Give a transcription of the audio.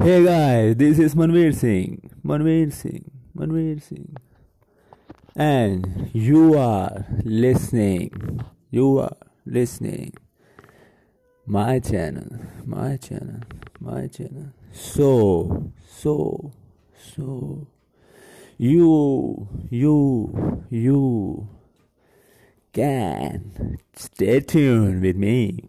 Hey guys, this is Manveer Singh. Manveer Singh. Manveer Singh. And you are listening. You are listening. My channel. My channel. My channel. So, so, so. You, you, you can stay tuned with me.